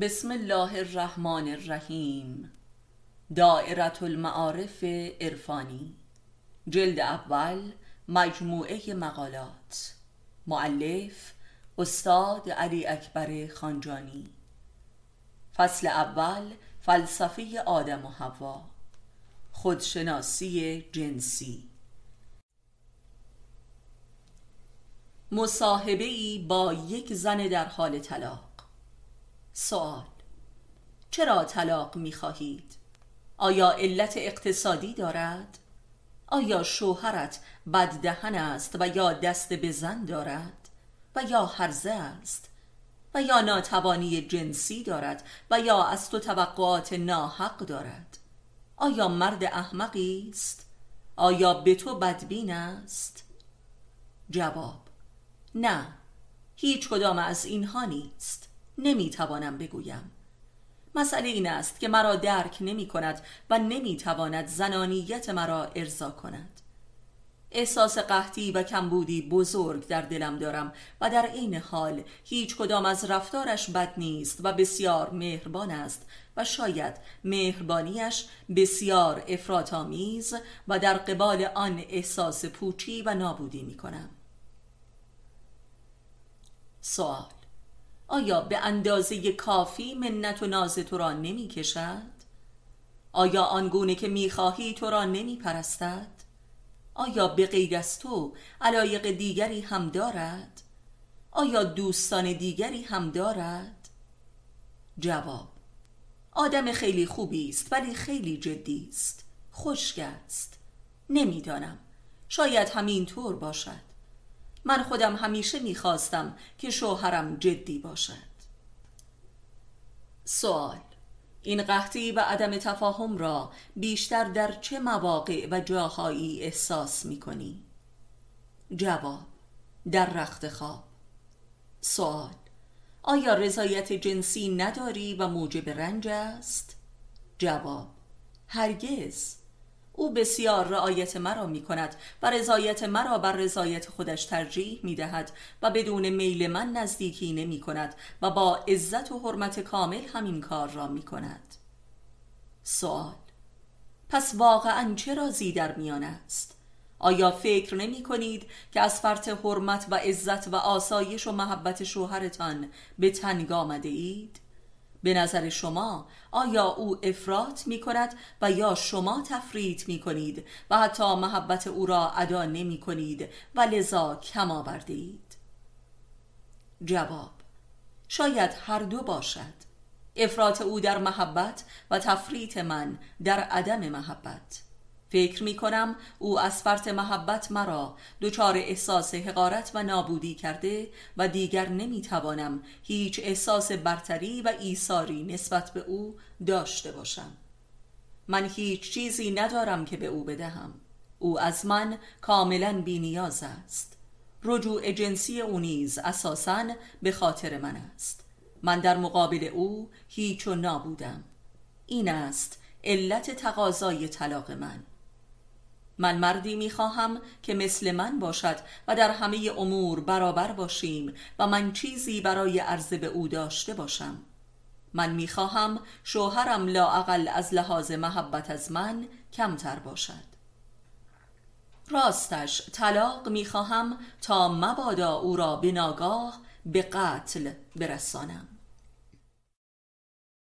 بسم الله الرحمن الرحیم. دائرة المعارف عرفانی. جلد اول مجموعه مقالات. معلف استاد علی اکبر خانجانی. فصل اول فلسفه آدم و حوا. خودشناسی جنسی. مصاحبه ای با یک زن در حال طلاق. سوال چرا طلاق می خواهید؟ آیا علت اقتصادی دارد؟ آیا شوهرت بددهن است و یا دست به زن دارد؟ و یا هرزه است؟ و یا ناتوانی جنسی دارد و یا از تو توقعات ناحق دارد؟ آیا مرد احمقی است؟ آیا به تو بدبین است؟ جواب نه هیچ کدام از اینها نیست نمی‌توانم بگویم. مسئله این است که مرا درک نمی کند و نمی‌تواند زنانیت مرا ارضا کند. احساس قحطی و کمبودی بزرگ در دلم دارم و در عین حال هیچ کدام از رفتارش بد نیست و بسیار مهربان است و شاید مهربانیش بسیار افراطآمیز و در قبال آن احساس پوچی و نابودی می کنم سوال آیا به اندازه کافی منت و ناز تو را نمی کشد؟ آیا آنگونه که می خواهی تو را نمی پرستد؟ آیا به غیر از تو علایق دیگری هم دارد؟ آیا دوستان دیگری هم دارد؟ جواب آدم خیلی خوبی است ولی خیلی جدی است خشک است نمی‌دانم شاید همین طور باشد من خودم همیشه می‌خواستم که شوهرم جدی باشد سوال این قحطی و عدم تفاهم را بیشتر در چه مواقع و جاهایی احساس می‌کنی؟ جواب در رخت خواب سوال آیا رضایت جنسی نداری و موجب رنج است؟ جواب هرگز او بسیار رعایت مرا می کند و رضایت مرا بر رضایت خودش ترجیح می دهد و بدون میل من نزدیکی نمی کند و با عزت و حرمت کامل همین کار را می کند سوال پس واقعا چه رازی در میان است؟ آیا فکر نمی کنید که از فرط حرمت و عزت و آسایش و محبت شوهرتان به تنگ آمده اید؟ به نظر شما آیا او افراط می کند و یا شما تفریط می کنید و حتی محبت او را ادا نمی کنید و لذا کم آورده جواب شاید هر دو باشد. افراط او در محبت و تفریط من در عدم محبت. فکر می کنم او از فرط محبت مرا دچار احساس حقارت و نابودی کرده و دیگر نمی توانم هیچ احساس برتری و ایثاری نسبت به او داشته باشم. من هیچ چیزی ندارم که به او بدهم. او از من کاملا بینیاز است. رجوع جنسی او نیز اساساً به خاطر من است. من در مقابل او هیچ و نابودم. این است علت تقاضای طلاق من. من مردی می‌خواهم که مثل من باشد و در همه امور برابر باشیم و من چیزی برای عرض به او داشته باشم. من می‌خواهم شوهرم لاعقل از لحاظ محبت از من کمتر باشد. راستش طلاق می‌خواهم تا مبادا او را به ناگاه به قتل برسانم.